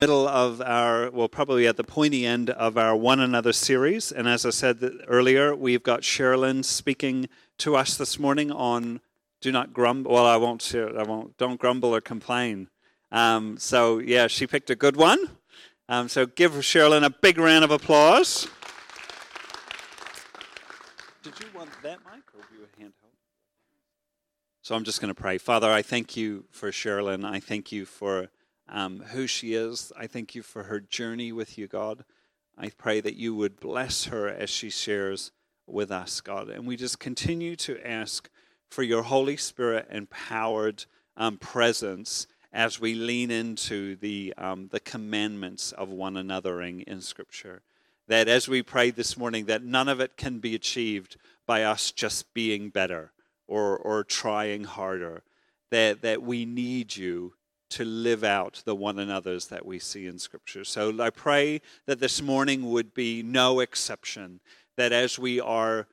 middle of our, well, probably at the pointy end of our One Another series. And as I said earlier, we've got Sherilyn speaking to us this morning on do not grumble. Well, I won't share, I won't, don't grumble or complain. Um, so, yeah, she picked a good one. Um, so give Sherilyn a big round of applause. Did you want that mic or do you a handheld? So I'm just going to pray. Father, I thank you for Sherilyn. I thank you for um, who she is. I thank you for her journey with you, God. I pray that you would bless her as she shares with us, God. And we just continue to ask for your Holy Spirit empowered um, presence as we lean into the, um, the commandments of one another in, in Scripture. That as we prayed this morning, that none of it can be achieved by us just being better or, or trying harder. That, that we need you to live out the one another's that we see in Scripture. So I pray that this morning would be no exception, that as we are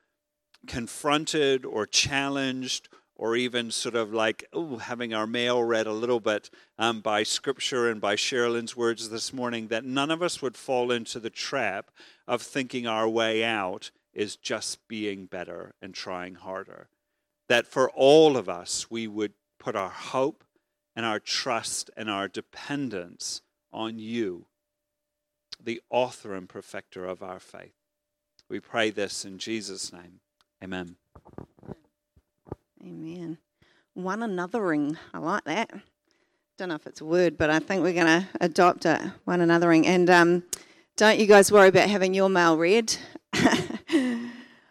confronted or challenged, or even sort of like ooh, having our mail read a little bit um, by Scripture and by Sherilyn's words this morning, that none of us would fall into the trap of thinking our way out is just being better and trying harder. That for all of us, we would put our hope and our trust and our dependence on you, the author and perfecter of our faith. We pray this in Jesus' name. Amen. Amen. One anothering. I like that. Don't know if it's a word, but I think we're going to adopt it. One anothering. And um, don't you guys worry about having your mail read.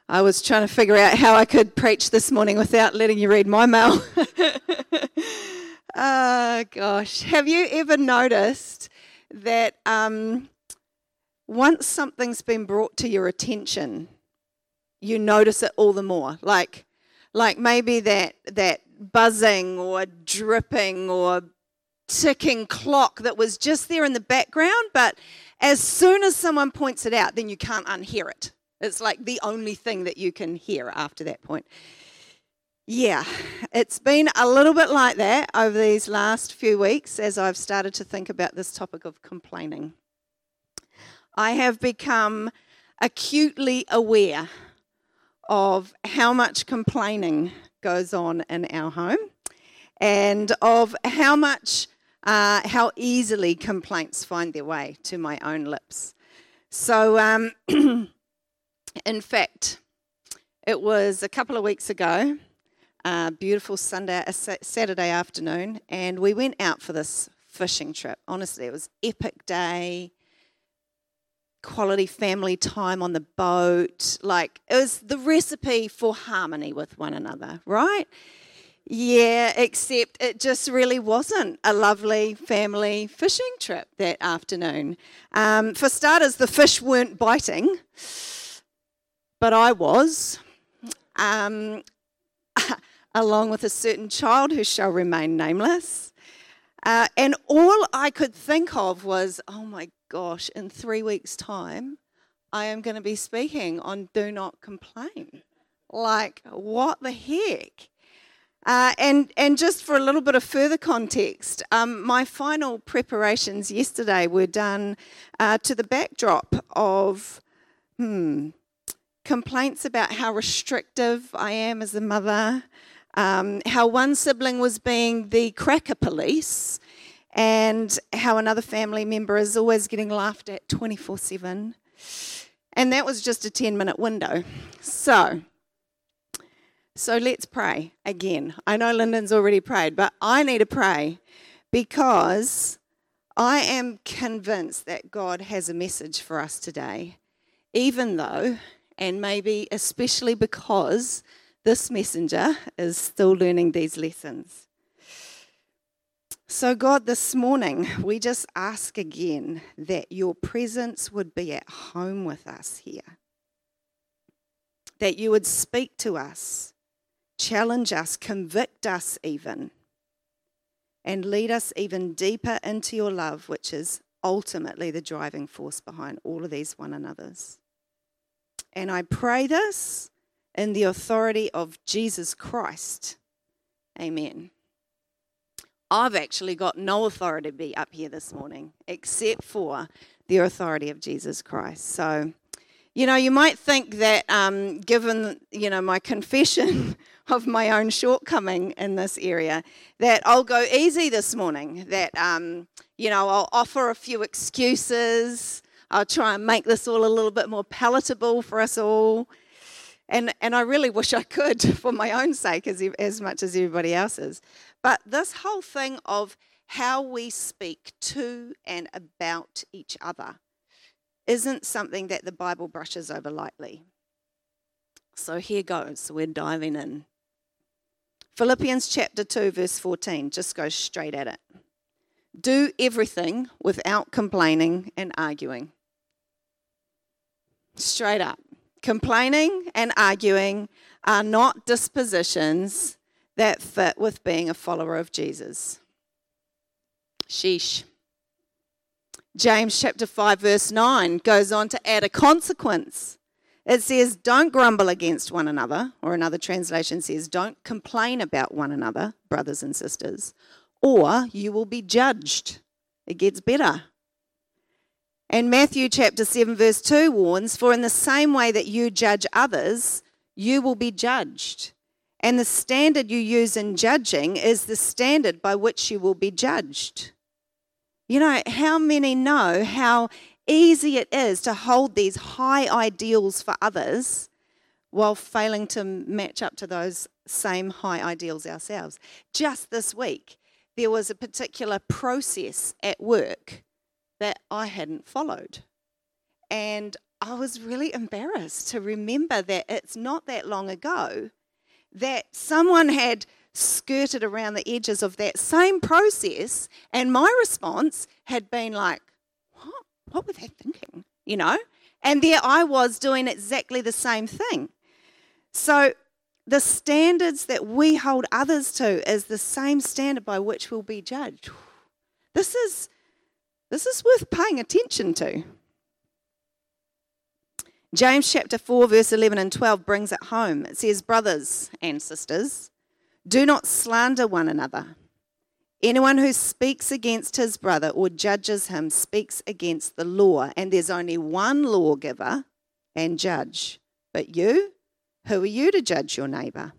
I was trying to figure out how I could preach this morning without letting you read my mail. Oh, gosh. Have you ever noticed that um, once something's been brought to your attention, you notice it all the more? Like, like maybe that, that buzzing or dripping or ticking clock that was just there in the background, but as soon as someone points it out, then you can't unhear it. It's like the only thing that you can hear after that point. Yeah, it's been a little bit like that over these last few weeks as I've started to think about this topic of complaining. I have become acutely aware of how much complaining goes on in our home and of how much, uh, how easily complaints find their way to my own lips. So, um, in fact, it was a couple of weeks ago uh, beautiful Sunday, Saturday afternoon, and we went out for this fishing trip. Honestly, it was epic day, quality family time on the boat. Like it was the recipe for harmony with one another, right? Yeah, except it just really wasn't a lovely family fishing trip that afternoon. Um, for starters, the fish weren't biting, but I was. Um, along with a certain child who shall remain nameless. Uh, and all I could think of was, oh my gosh, in three weeks' time, I am going to be speaking on Do Not Complain. Like, what the heck? Uh, and, and just for a little bit of further context, um, my final preparations yesterday were done uh, to the backdrop of hmm, complaints about how restrictive I am as a mother, um, how one sibling was being the cracker police, and how another family member is always getting laughed at 24 7. And that was just a 10 minute window. So, so let's pray again. I know Lyndon's already prayed, but I need to pray because I am convinced that God has a message for us today, even though, and maybe especially because, this messenger is still learning these lessons. So, God, this morning, we just ask again that your presence would be at home with us here, that you would speak to us, challenge us, convict us even, and lead us even deeper into your love, which is ultimately the driving force behind all of these one another's. And I pray this in the authority of Jesus Christ. Amen. I've actually got no authority to be up here this morning except for the authority of Jesus Christ. So, you know, you might think that um, given, you know, my confession of my own shortcoming in this area, that I'll go easy this morning, that, um, you know, I'll offer a few excuses, I'll try and make this all a little bit more palatable for us all. And, and I really wish I could for my own sake as, as much as everybody else's. But this whole thing of how we speak to and about each other isn't something that the Bible brushes over lightly. So here goes. We're diving in. Philippians chapter 2, verse 14, just go straight at it. Do everything without complaining and arguing. Straight up. Complaining and arguing are not dispositions that fit with being a follower of Jesus. Sheesh. James chapter 5, verse 9 goes on to add a consequence. It says, Don't grumble against one another, or another translation says, Don't complain about one another, brothers and sisters, or you will be judged. It gets better. And Matthew chapter 7, verse 2 warns, For in the same way that you judge others, you will be judged. And the standard you use in judging is the standard by which you will be judged. You know, how many know how easy it is to hold these high ideals for others while failing to match up to those same high ideals ourselves? Just this week, there was a particular process at work that I hadn't followed. And I was really embarrassed to remember that it's not that long ago that someone had skirted around the edges of that same process, and my response had been like, What? What were they thinking? You know? And there I was doing exactly the same thing. So the standards that we hold others to is the same standard by which we'll be judged. This is this is worth paying attention to. James chapter 4, verse 11 and 12 brings it home. It says, Brothers and sisters, do not slander one another. Anyone who speaks against his brother or judges him speaks against the law, and there's only one lawgiver and judge. But you, who are you to judge your neighbor?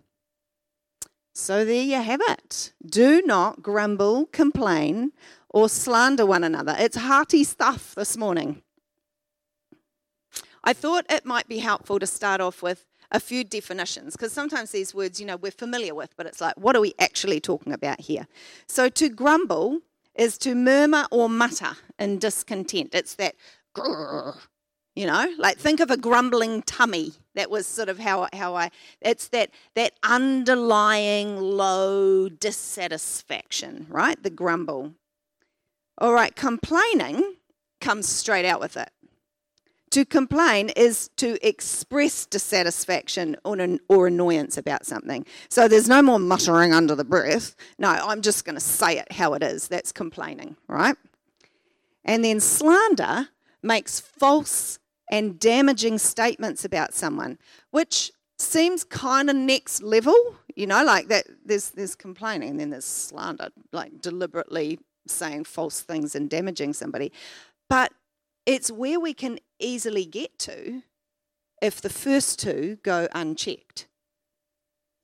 So there you have it. Do not grumble, complain, or slander one another. It's hearty stuff this morning. I thought it might be helpful to start off with a few definitions because sometimes these words, you know, we're familiar with, but it's like, what are we actually talking about here? So to grumble is to murmur or mutter in discontent. It's that, you know, like think of a grumbling tummy. That was sort of how how I. It's that that underlying low dissatisfaction, right? The grumble. All right, complaining comes straight out with it. To complain is to express dissatisfaction or, an, or annoyance about something. So there's no more muttering under the breath. No, I'm just going to say it how it is. That's complaining, right? And then slander makes false and damaging statements about someone, which seems kind of next level, you know, like that there's there's complaining and then there's slander, like deliberately saying false things and damaging somebody. But it's where we can easily get to if the first two go unchecked.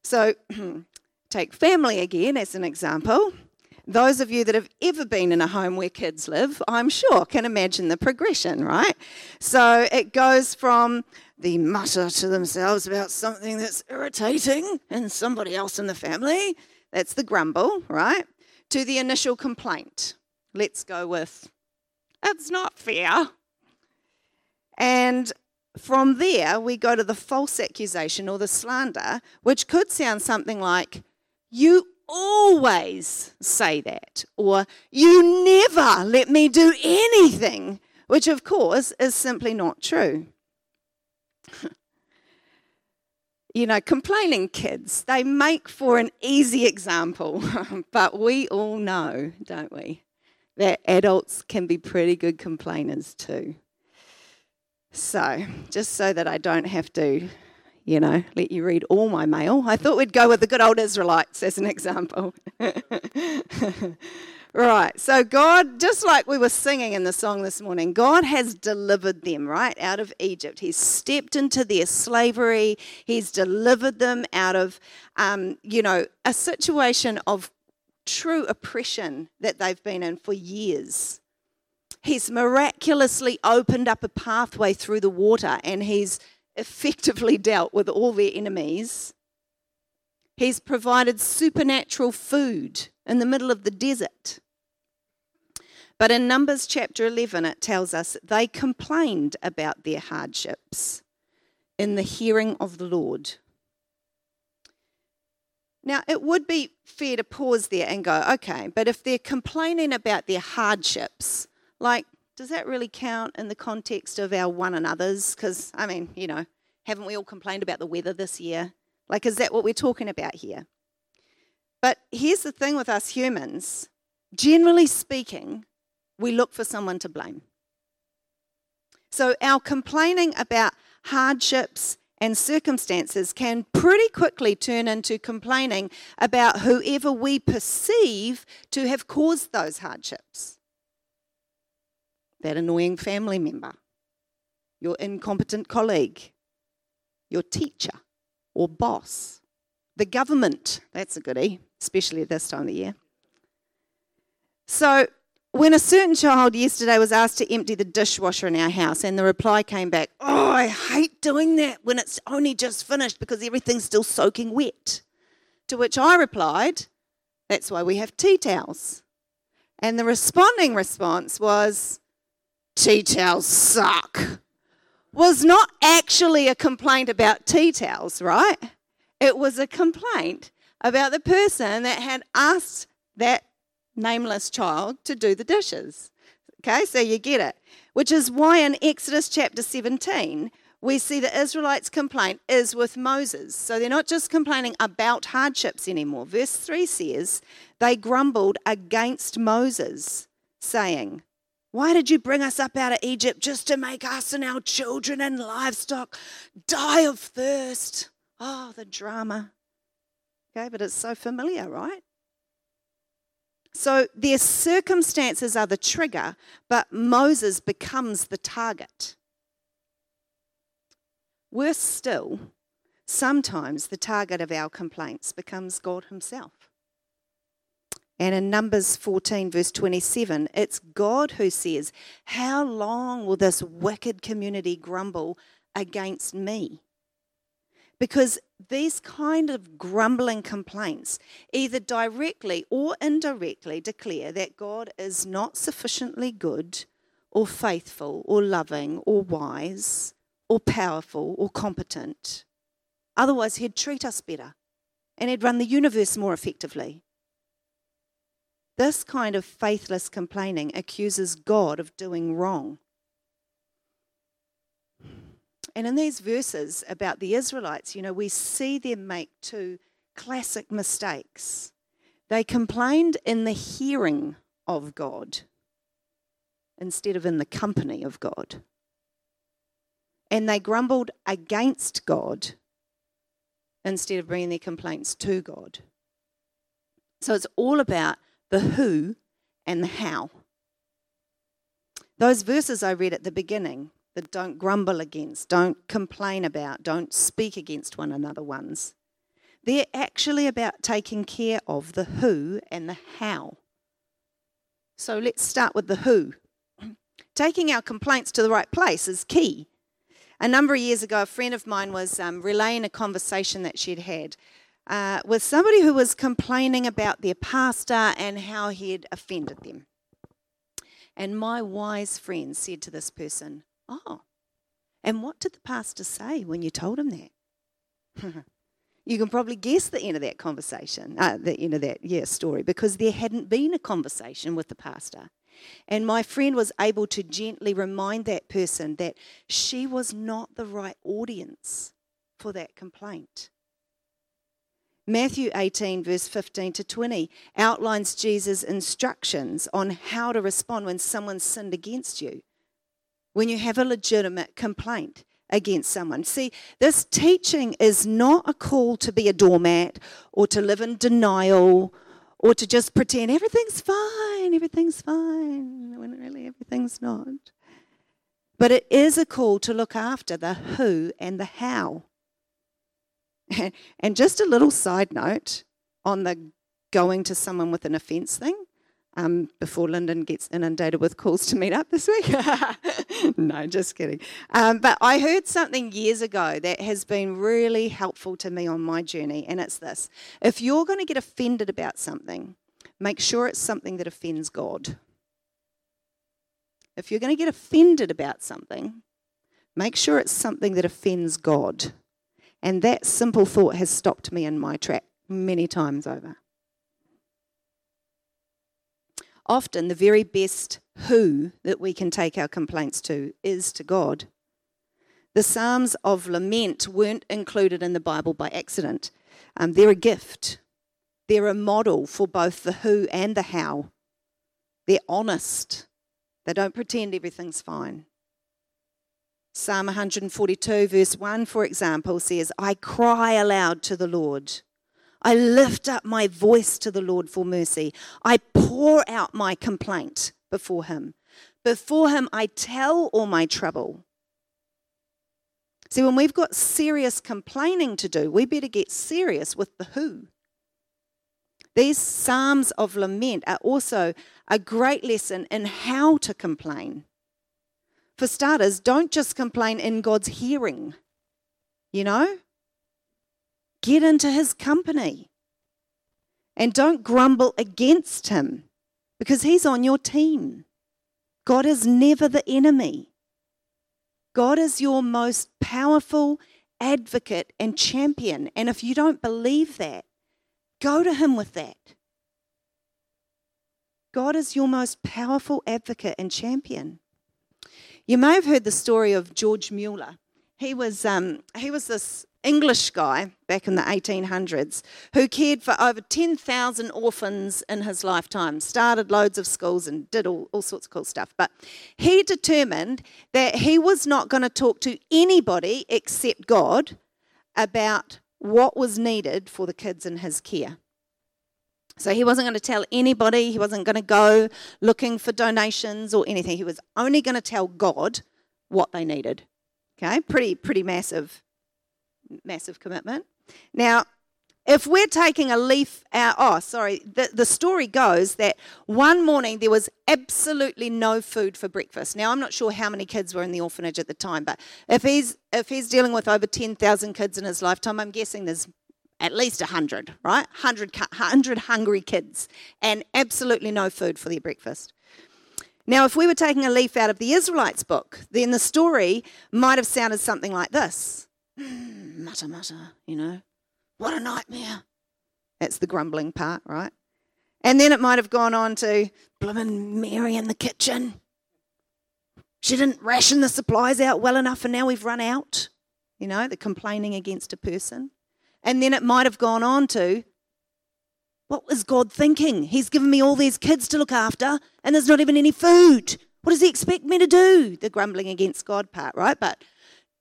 So, take family again as an example. Those of you that have ever been in a home where kids live, I'm sure, can imagine the progression, right? So it goes from the mutter to themselves about something that's irritating in somebody else in the family, that's the grumble, right? To the initial complaint. Let's go with, it's not fair. And from there, we go to the false accusation or the slander, which could sound something like, You always say that, or You never let me do anything, which of course is simply not true. you know, complaining kids, they make for an easy example, but we all know, don't we, that adults can be pretty good complainers too. So, just so that I don't have to you know, let you read all my mail. I thought we'd go with the good old Israelites as an example. right, so God, just like we were singing in the song this morning, God has delivered them, right, out of Egypt. He's stepped into their slavery, He's delivered them out of, um, you know, a situation of true oppression that they've been in for years. He's miraculously opened up a pathway through the water and he's effectively dealt with all their enemies. He's provided supernatural food in the middle of the desert. But in Numbers chapter 11, it tells us they complained about their hardships in the hearing of the Lord. Now, it would be fair to pause there and go, okay, but if they're complaining about their hardships, like, does that really count in the context of our one another's? Because, I mean, you know, haven't we all complained about the weather this year? Like, is that what we're talking about here? But here's the thing with us humans generally speaking, we look for someone to blame. So, our complaining about hardships and circumstances can pretty quickly turn into complaining about whoever we perceive to have caused those hardships. That annoying family member, your incompetent colleague, your teacher or boss, the government. That's a goodie, especially at this time of year. So, when a certain child yesterday was asked to empty the dishwasher in our house, and the reply came back, Oh, I hate doing that when it's only just finished because everything's still soaking wet. To which I replied, That's why we have tea towels. And the responding response was, Tea towels suck. Was not actually a complaint about tea towels, right? It was a complaint about the person that had asked that nameless child to do the dishes. Okay, so you get it. Which is why in Exodus chapter 17, we see the Israelites' complaint is with Moses. So they're not just complaining about hardships anymore. Verse 3 says, they grumbled against Moses, saying, Why did you bring us up out of Egypt just to make us and our children and livestock die of thirst? Oh, the drama. Okay, but it's so familiar, right? So their circumstances are the trigger, but Moses becomes the target. Worse still, sometimes the target of our complaints becomes God Himself. And in Numbers 14, verse 27, it's God who says, How long will this wicked community grumble against me? Because these kind of grumbling complaints either directly or indirectly declare that God is not sufficiently good or faithful or loving or wise or powerful or competent. Otherwise, He'd treat us better and He'd run the universe more effectively. This kind of faithless complaining accuses God of doing wrong. And in these verses about the Israelites, you know, we see them make two classic mistakes. They complained in the hearing of God instead of in the company of God. And they grumbled against God instead of bringing their complaints to God. So it's all about the who and the how. Those verses I read at the beginning that don't grumble against, don't complain about, don't speak against one another ones. They're actually about taking care of the who and the how. So let's start with the who. Taking our complaints to the right place is key. A number of years ago, a friend of mine was um, relaying a conversation that she'd had uh, with somebody who was complaining about their pastor and how he had offended them. And my wise friend said to this person, Oh, and what did the pastor say when you told him that? you can probably guess the end of that conversation, uh, the end of that yeah story, because there hadn't been a conversation with the pastor. And my friend was able to gently remind that person that she was not the right audience for that complaint. Matthew 18, verse 15 to 20, outlines Jesus' instructions on how to respond when someone sinned against you when you have a legitimate complaint against someone. See, this teaching is not a call to be a doormat or to live in denial or to just pretend everything's fine, everything's fine, when really everything's not. But it is a call to look after the who and the how. And just a little side note on the going to someone with an offence thing um, before Lyndon gets inundated with calls to meet up this week. no, just kidding. Um, but I heard something years ago that has been really helpful to me on my journey, and it's this if you're going to get offended about something, make sure it's something that offends God. If you're going to get offended about something, make sure it's something that offends God. And that simple thought has stopped me in my track many times over often the very best who that we can take our complaints to is to God. The Psalms of Lament weren't included in the Bible by accident. Um, they're a gift, they're a model for both the who and the how. They're honest, they don't pretend everything's fine. Psalm 142, verse 1, for example, says, I cry aloud to the Lord. I lift up my voice to the Lord for mercy. I pour out my complaint before him. Before him, I tell all my trouble. See, when we've got serious complaining to do, we better get serious with the who. These Psalms of Lament are also a great lesson in how to complain. For starters, don't just complain in God's hearing, you know? Get into his company. And don't grumble against him because he's on your team. God is never the enemy. God is your most powerful advocate and champion. And if you don't believe that, go to him with that. God is your most powerful advocate and champion. You may have heard the story of George Mueller. He was, um, he was this English guy back in the 1800s who cared for over 10,000 orphans in his lifetime, started loads of schools and did all, all sorts of cool stuff. But he determined that he was not going to talk to anybody except God about what was needed for the kids in his care. So he wasn't going to tell anybody, he wasn't going to go looking for donations or anything. He was only going to tell God what they needed. Okay, pretty pretty massive massive commitment. Now, if we're taking a leaf out, oh, sorry, the, the story goes that one morning there was absolutely no food for breakfast. Now, I'm not sure how many kids were in the orphanage at the time, but if he's, if he's dealing with over 10,000 kids in his lifetime, I'm guessing there's at least 100, right? 100, 100 hungry kids and absolutely no food for their breakfast. Now, if we were taking a leaf out of the Israelites book, then the story might have sounded something like this mutter, mutter, you know. What a nightmare. That's the grumbling part, right? And then it might have gone on to bloomin' Mary in the kitchen. She didn't ration the supplies out well enough and now we've run out. You know, the complaining against a person. And then it might have gone on to what was God thinking? He's given me all these kids to look after and there's not even any food. What does he expect me to do? The grumbling against God part, right? But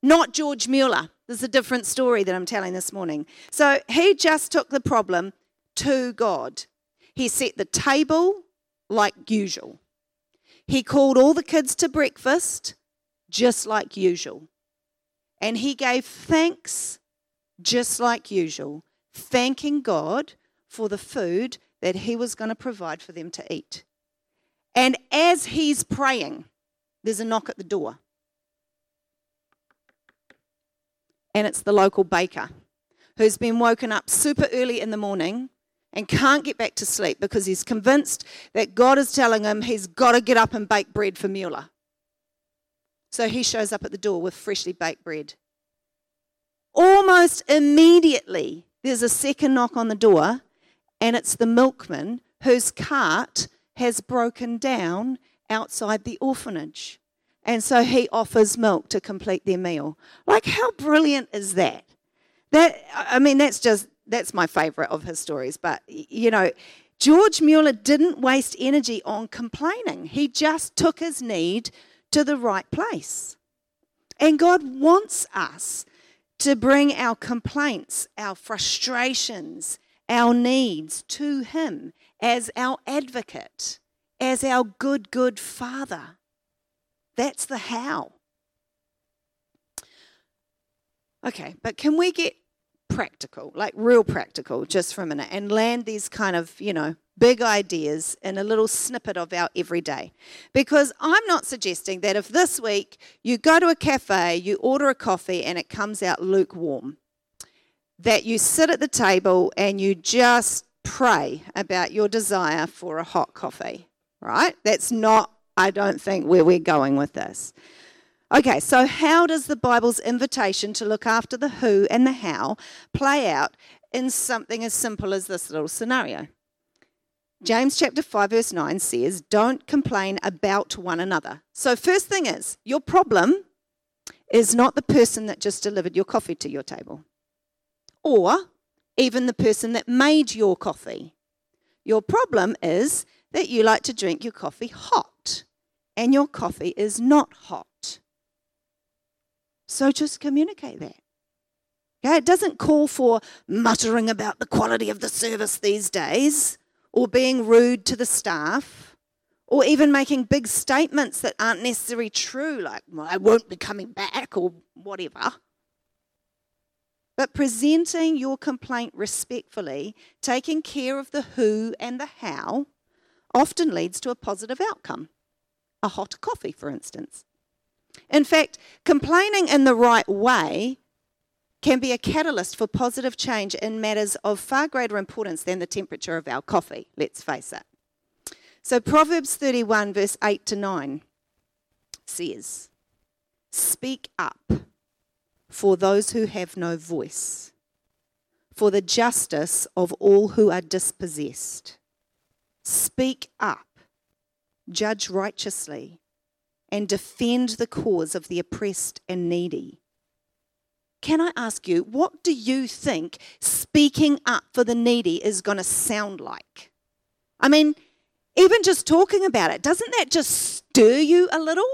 not George Mueller. There's a different story that I'm telling this morning. So he just took the problem to God. He set the table like usual. He called all the kids to breakfast just like usual. And he gave thanks just like usual, thanking God for the food that he was going to provide for them to eat. And as he's praying, there's a knock at the door. And it's the local baker who's been woken up super early in the morning and can't get back to sleep because he's convinced that God is telling him he's got to get up and bake bread for Mueller. So he shows up at the door with freshly baked bread. Almost immediately, there's a second knock on the door, and it's the milkman whose cart has broken down outside the orphanage. And so he offers milk to complete their meal. Like, how brilliant is that? That, I mean, that's just, that's my favorite of his stories. But, you know, George Mueller didn't waste energy on complaining, he just took his need to the right place. And God wants us to bring our complaints, our frustrations, our needs to Him as our advocate, as our good, good Father. That's the how. Okay, but can we get practical, like real practical, just for a minute, and land these kind of, you know, big ideas in a little snippet of our everyday. Because I'm not suggesting that if this week you go to a cafe, you order a coffee, and it comes out lukewarm, that you sit at the table and you just pray about your desire for a hot coffee, right? That's not, I don't think, where we're going with this. Okay, so how does the Bible's invitation to look after the who and the how play out in something as simple as this little scenario? James chapter 5 verse 9 says, "Don't complain about one another." So first thing is, your problem is not the person that just delivered your coffee to your table or even the person that made your coffee. Your problem is that you like to drink your coffee hot and your coffee is not hot. So just communicate that. Okay, it doesn't call for muttering about the quality of the service these days, or being rude to the staff, or even making big statements that aren't necessarily true, like, well, I won't be coming back, or whatever. But presenting your complaint respectfully, taking care of the who and the how, often leads to a positive outcome. A hot coffee, for instance. In fact, complaining in the right way can be a catalyst for positive change in matters of far greater importance than the temperature of our coffee, let's face it. So, Proverbs 31, verse 8 to 9 says, Speak up for those who have no voice, for the justice of all who are dispossessed. Speak up, judge righteously and defend the cause of the oppressed and needy. Can I ask you, what do you think speaking up for the needy is going to sound like? I mean, even just talking about it, doesn't that just stir you a little?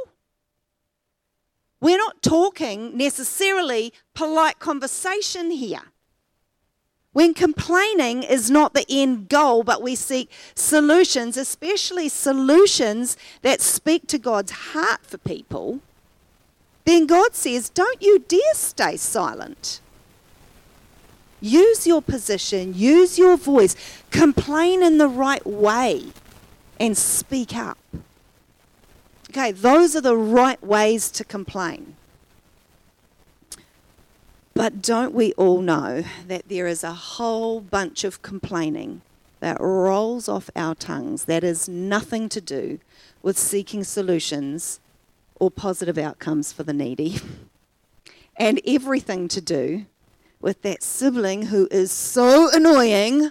We're not talking necessarily polite conversation here. When complaining is not the end goal, but we seek solutions, especially solutions that speak to God's heart for people, then God says, Don't you dare stay silent. Use your position, use your voice, complain in the right way, and speak up. Okay, those are the right ways to complain. But don't we all know that there is a whole bunch of complaining that rolls off our tongues that is nothing to do with seeking solutions or positive outcomes for the needy, and everything to do with that sibling who is so annoying,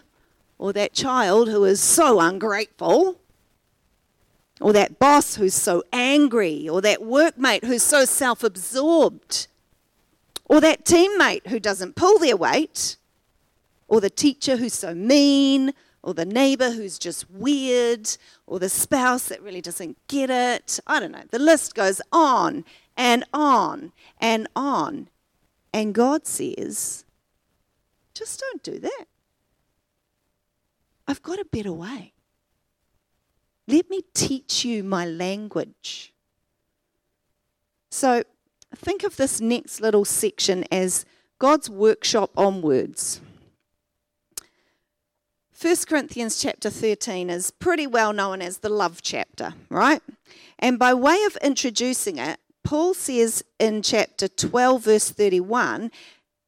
or that child who is so ungrateful, or that boss who's so angry, or that workmate who's so self absorbed or that teammate who doesn't pull their weight, or the teacher who's so mean, or the neighbor who's just weird, or the spouse that really doesn't get it. I don't know. The list goes on and on and on. And God says, just don't do that. I've got a better way. Let me teach you my language. So, think of this next little section as God's workshop on words. 1 Corinthians chapter 13 is pretty well known as the love chapter, right? And by way of introducing it, Paul says in chapter 12, verse 31,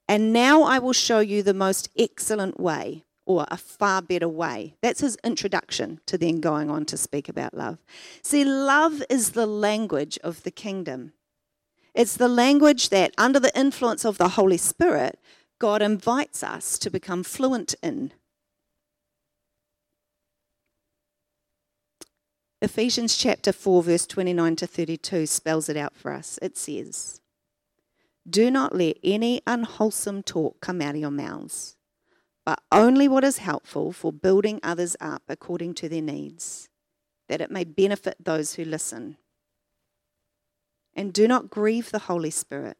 and now I will show you the most excellent way, or a far better way. That's his introduction to then going on to speak about love. See, love is the language of the kingdom. It's the language that, under the influence of the Holy Spirit, God invites us to become fluent in. Ephesians chapter 4, verse 29 to 32 spells it out for us. It says, Do not let any unwholesome talk come out of your mouths, but only what is helpful for building others up according to their needs, that it may benefit those who listen. And do not grieve the Holy Spirit.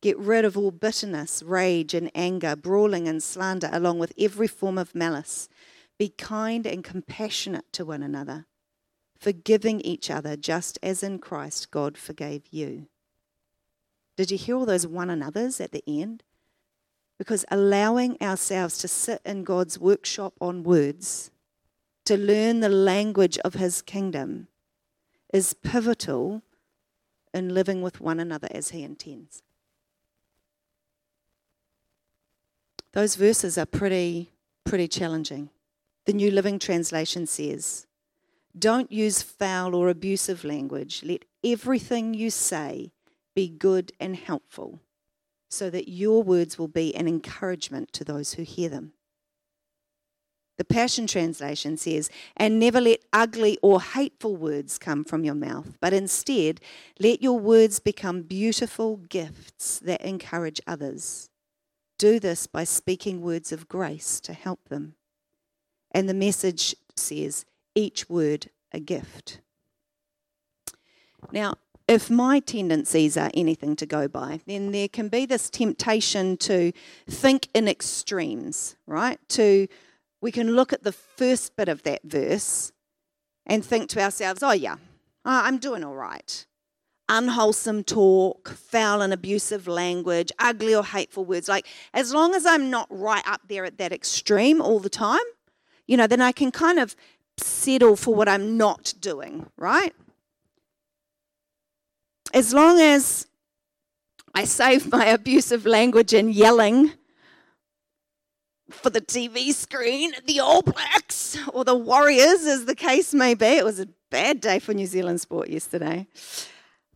Get rid of all bitterness, rage, and anger, brawling and slander, along with every form of malice. Be kind and compassionate to one another, forgiving each other, just as in Christ God forgave you. Did you hear all those one another's at the end? Because allowing ourselves to sit in God's workshop on words, to learn the language of His kingdom, is pivotal in living with one another as He intends. Those verses are pretty, pretty challenging. The New Living Translation says, Don't use foul or abusive language. Let everything you say be good and helpful, so that your words will be an encouragement to those who hear them. The Passion Translation says, And never let ugly or hateful words come from your mouth, but instead let your words become beautiful gifts that encourage others. Do this by speaking words of grace to help them. And the message says, each word a gift. Now, if my tendencies are anything to go by, then there can be this temptation to think in extremes, right? To we can look at the first bit of that verse and think to ourselves, oh, yeah, I'm doing all right unwholesome talk, foul and abusive language, ugly or hateful words. Like, as long as I'm not right up there at that extreme all the time, you know, then I can kind of settle for what I'm not doing, right? As long as I save my abusive language and yelling for the TV screen, the All Blacks or the Warriors, as the case may be. It was a bad day for New Zealand sport yesterday.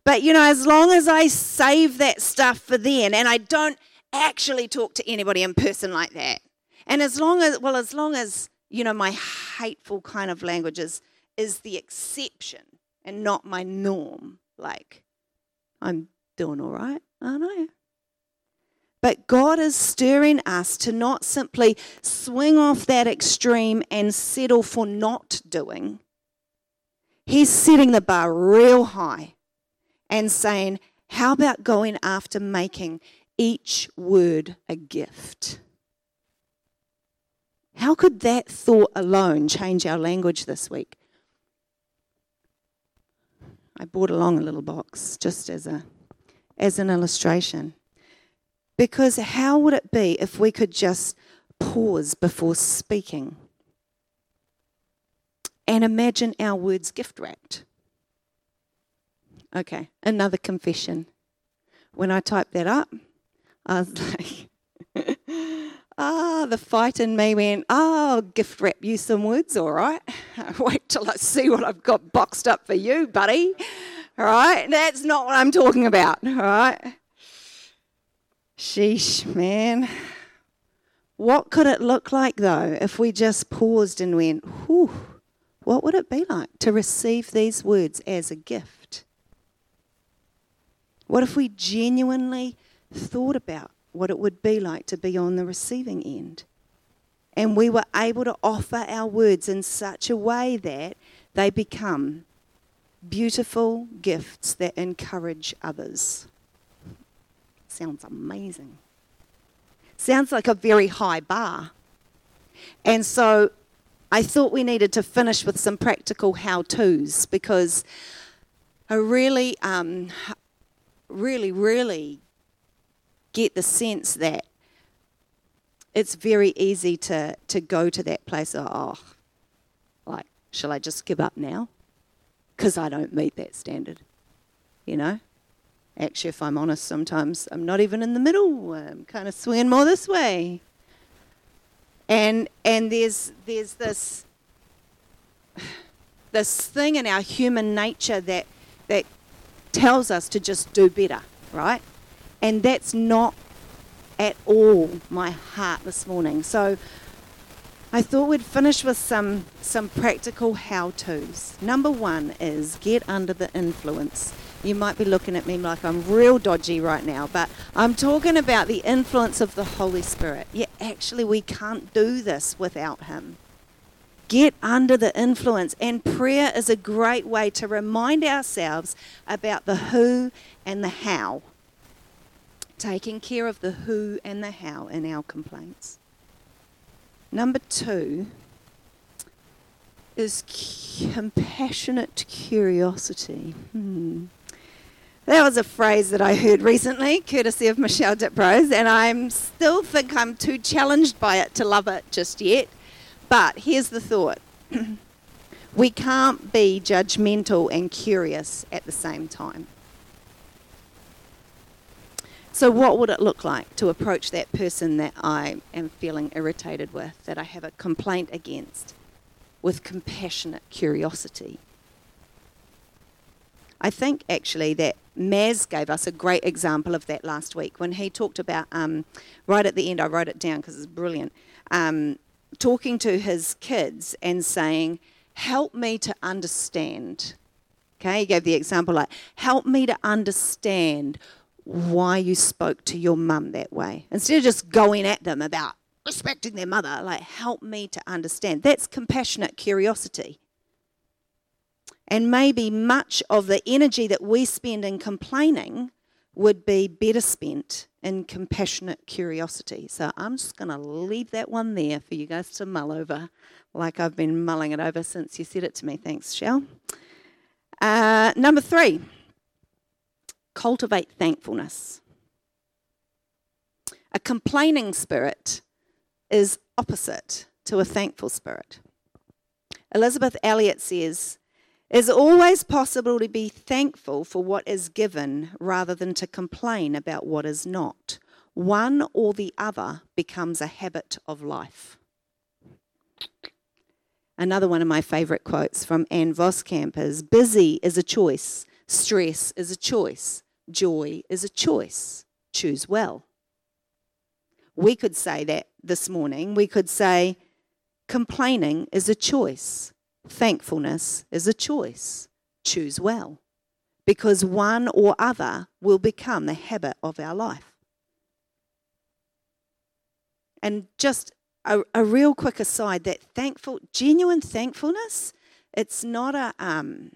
But, you know, as long as I save that stuff for then and I don't actually talk to anybody in person like that, and as long as, well, as long as, you know, my hateful kind of language is, is the exception and not my norm, like, I'm doing all right, aren't I? But God is stirring us to not simply swing off that extreme and settle for not doing. He's setting the bar real high and saying, How about going after making each word a gift? How could that thought alone change our language this week? I brought along a little box just as a as an illustration. Because how would it be if we could just pause before speaking and imagine our words gift wrapped? Okay, another confession. When I typed that up, I was like, ah, the fight in me went, oh, I'll gift wrap you some words, all right? Wait till I see what I've got boxed up for you, buddy. All right, that's not what I'm talking about, all right? Sheesh, man. What could it look like, though, if we just paused and went, whew, what would it be like to receive these words as a gift? What if we genuinely thought about what it would be like to be on the receiving end? And we were able to offer our words in such a way that they become beautiful gifts that encourage others. Sounds amazing. Sounds like a very high bar. And so I thought we needed to finish with some practical how to's because I really, um, really, really get the sense that it's very easy to, to go to that place of, oh, like, shall I just give up now? Because I don't meet that standard, you know? Actually, if I'm honest, sometimes I'm not even in the middle. I'm kind of swinging more this way. And, and there's, there's this, this thing in our human nature that, that tells us to just do better, right? And that's not at all my heart this morning. So I thought we'd finish with some some practical how-tos. Number 1 is get under the influence. You might be looking at me like I'm real dodgy right now, but I'm talking about the influence of the Holy Spirit. Yeah, actually we can't do this without him. Get under the influence. And prayer is a great way to remind ourselves about the who and the how. Taking care of the who and the how in our complaints. Number two is compassionate curiosity. Hmm. That was a phrase that I heard recently, courtesy of Michelle Diprose, and I still think I'm too challenged by it to love it just yet. But here's the thought we can't be judgmental and curious at the same time. So, what would it look like to approach that person that I am feeling irritated with, that I have a complaint against, with compassionate curiosity? I think actually that Maz gave us a great example of that last week when he talked about, um, right at the end, I wrote it down because it's brilliant, um, talking to his kids and saying, Help me to understand. Okay, he gave the example like, Help me to understand why you spoke to your mum that way. Instead of just going at them about respecting their mother, like, help me to understand. That's compassionate curiosity. And maybe much of the energy that we spend in complaining would be better spent in compassionate curiosity. So I'm just going to leave that one there for you guys to mull over, like I've been mulling it over since you said it to me. Thanks, Shell. Uh, number three, cultivate thankfulness. A complaining spirit is opposite to a thankful spirit. Elisabeth Elliot says, it's always possible to be thankful for what is given rather than to complain about what is not. One or the other becomes a habit of life. Another one of my favourite quotes from Ann Voskamp is Busy is a choice, stress is a choice, joy is a choice. Choose well. We could say that this morning. We could say complaining is a choice Thankfulness is a choice. Choose well, because one or other will become the habit of our life. And just a, a real quick aside that thankful, genuine thankfulness, it's not a um,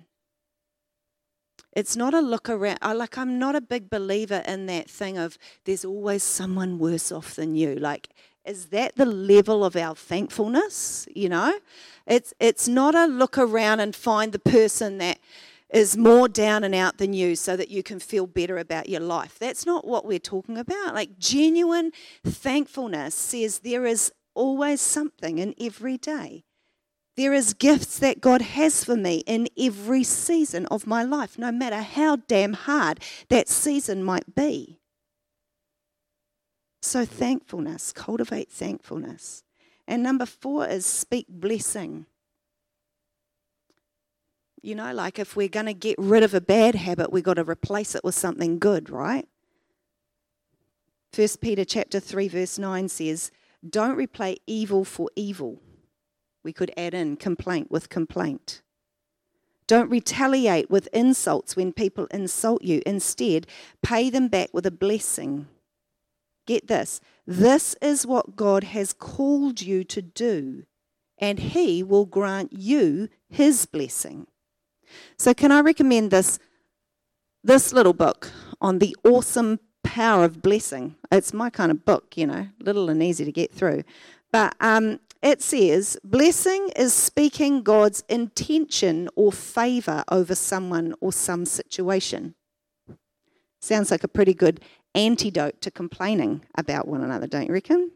it's not a look around. I, like I'm not a big believer in that thing of there's always someone worse off than you. Like is that the level of our thankfulness? You know, it's it's not a look around and find the person that is more down and out than you so that you can feel better about your life. That's not what we're talking about. Like genuine thankfulness says there is always something in every day. There is gifts that God has for me in every season of my life, no matter how damn hard that season might be. So, thankfulness, cultivate thankfulness. And number four is speak blessing. You know, like if we're going to get rid of a bad habit, we've got to replace it with something good, right? First Peter chapter 3 verse 9 says, "Don't repay evil for evil." We could add in complaint with complaint. Don't retaliate with insults when people insult you. Instead, pay them back with a blessing. Get this this is what God has called you to do, and He will grant you His blessing. So, can I recommend this, this little book on the awesome power of blessing? It's my kind of book, you know, little and easy to get through. But um, it says, blessing is speaking God's intention or favor over someone or some situation. Sounds like a pretty good antidote to complaining about one another, don't you reckon?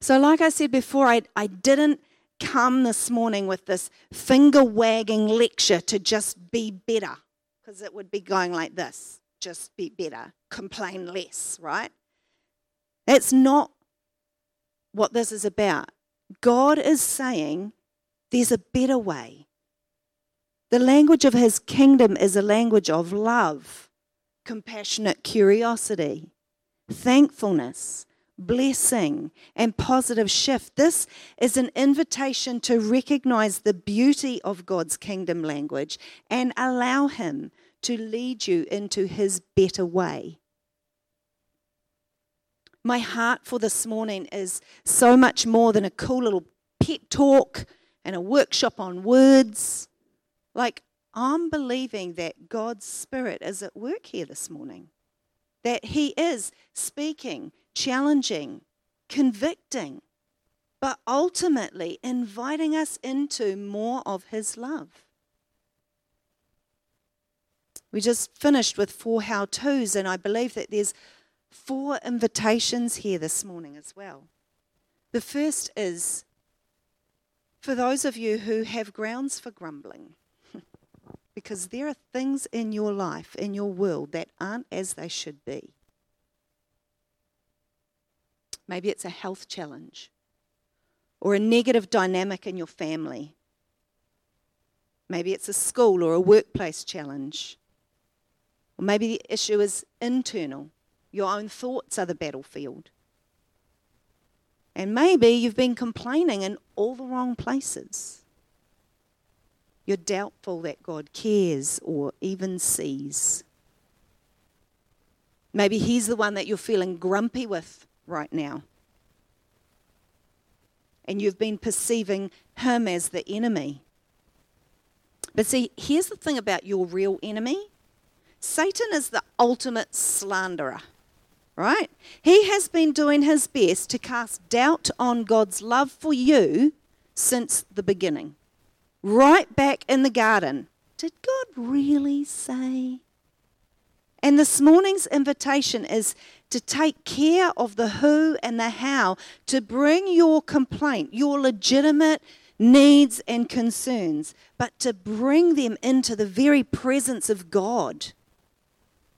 So, like I said before, I, I didn't come this morning with this finger wagging lecture to just be better, because it would be going like this just be better, complain less, right? That's not what this is about. God is saying there's a better way. The language of his kingdom is a language of love compassionate curiosity, thankfulness, blessing, and positive shift. This is an invitation to recognize the beauty of God's kingdom language and allow Him to lead you into His better way. My heart for this morning is so much more than a cool little pet talk and a workshop on words. Like, I'm believing that God's Spirit is at work here this morning, that He is speaking, challenging, convicting, but ultimately inviting us into more of His love. We just finished with four how to's, and I believe that there's four invitations here this morning as well. The first is for those of you who have grounds for grumbling, because there are things in your life, in your world, that aren't as they should be. Maybe it's a health challenge or a negative dynamic in your family. Maybe it's a school or a workplace challenge. Or maybe the issue is internal. Your own thoughts are the battlefield. And maybe you've been complaining in all the wrong places. You're doubtful that God cares or even sees. Maybe He's the one that you're feeling grumpy with right now. And you've been perceiving Him as the enemy. But see, here's the thing about your real enemy Satan is the ultimate slanderer right? He has been doing his best to cast doubt on God's love for you since the beginning. Right back in the garden. Did God really say? And this morning's invitation is to take care of the who and the how, to bring your complaint, your legitimate needs and concerns, but to bring them into the very presence of God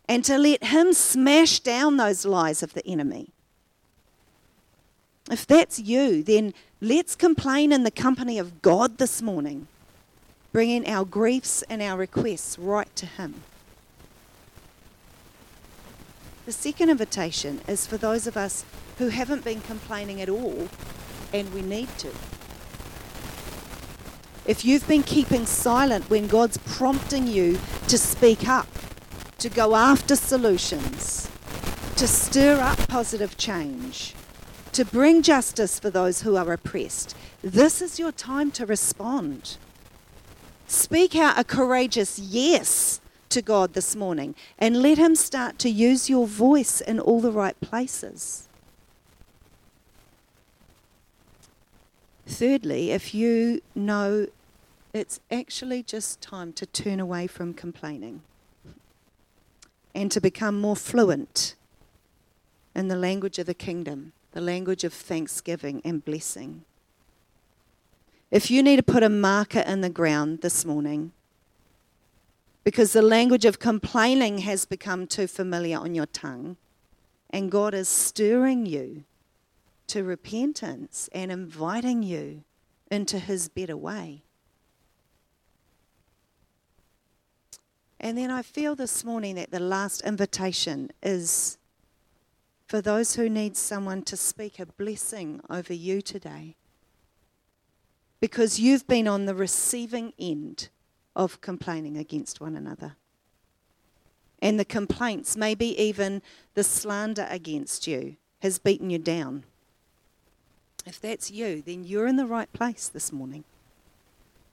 and to let Him smash down those lies of the enemy. If that's you, then let's complain in the company of God this morning, bringing our griefs and our requests right to Him. The second invitation is for those of us who haven't been complaining at all and we need to. If you've been keeping silent when God's prompting you to speak up, to go after solutions, to stir up positive change, to bring justice for those who are oppressed. This is your time to respond. Speak out a courageous yes to God this morning and let Him start to use your voice in all the right places. Thirdly, if you know it's actually just time to turn away from complaining and to become more fluent in the language of the kingdom, the language of thanksgiving and blessing. If you need to put a marker in the ground this morning, because the language of complaining has become too familiar on your tongue, and God is stirring you to repentance and inviting you into His better way. And then I feel this morning that the last invitation is for those who need someone to speak a blessing over you today. Because you've been on the receiving end of complaining against one another. And the complaints, maybe even the slander against you, has beaten you down. If that's you, then you're in the right place this morning.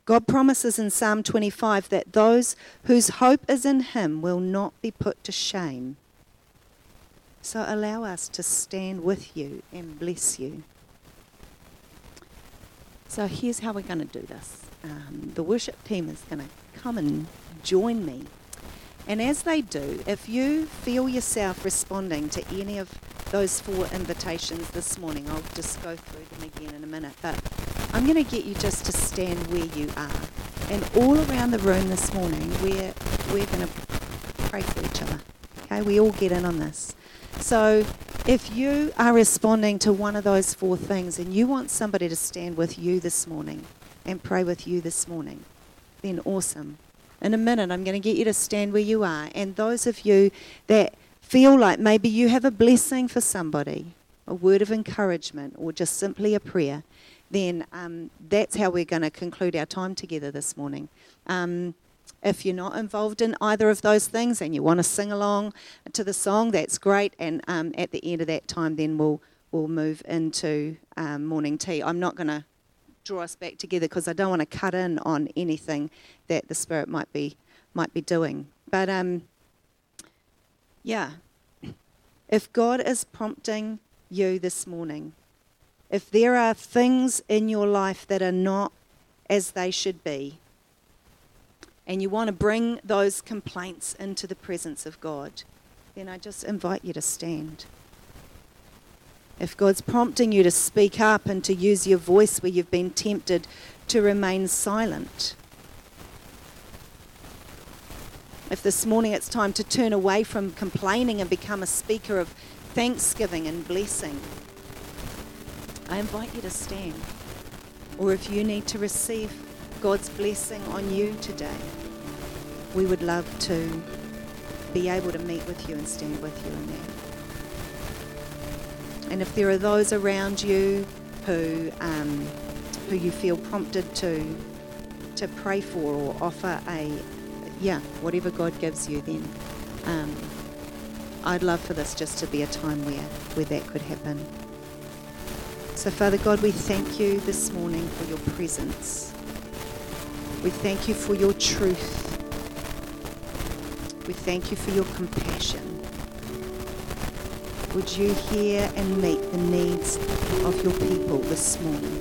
God promises in Psalm 25 that those whose hope is in Him will not be put to shame. So allow us to stand with you and bless you. So here's how we're going to do this um, the worship team is going to come and join me. And as they do, if you feel yourself responding to any of those four invitations this morning, I'll just go through them again in a minute. But I'm going to get you just to stand where you are. And all around the room this morning, we're, we're going to pray for each other. Okay, we all get in on this. So if you are responding to one of those four things and you want somebody to stand with you this morning and pray with you this morning, then awesome. In a minute, I'm going to get you to stand where you are. And those of you that feel like maybe you have a blessing for somebody, a word of encouragement, or just simply a prayer, then um, that's how we're going to conclude our time together this morning. Um, if you're not involved in either of those things and you want to sing along to the song, that's great. And um, at the end of that time, then we'll we'll move into um, morning tea. I'm not going to draw us back together because I don't want to cut in on anything that the Spirit might be might be doing. But um, yeah, if God is prompting you this morning, if there are things in your life that are not as they should be, and you want to bring those complaints into the presence of God, then I just invite you to stand. If God's prompting you to speak up and to use your voice where you've been tempted to remain silent, if this morning it's time to turn away from complaining and become a speaker of thanksgiving and blessing, I invite you to stand. Or if you need to receive God's blessing on you today, we would love to be able to meet with you and stand with you in that. And if there are those around you who um, who you feel prompted to to pray for or offer a yeah, whatever God gives you, then um, I'd love for this just to be a time where, where that could happen. So, Father God, we thank you this morning for your presence. We thank you for your truth. We thank you for your compassion. Would you hear and meet the needs of your people this morning?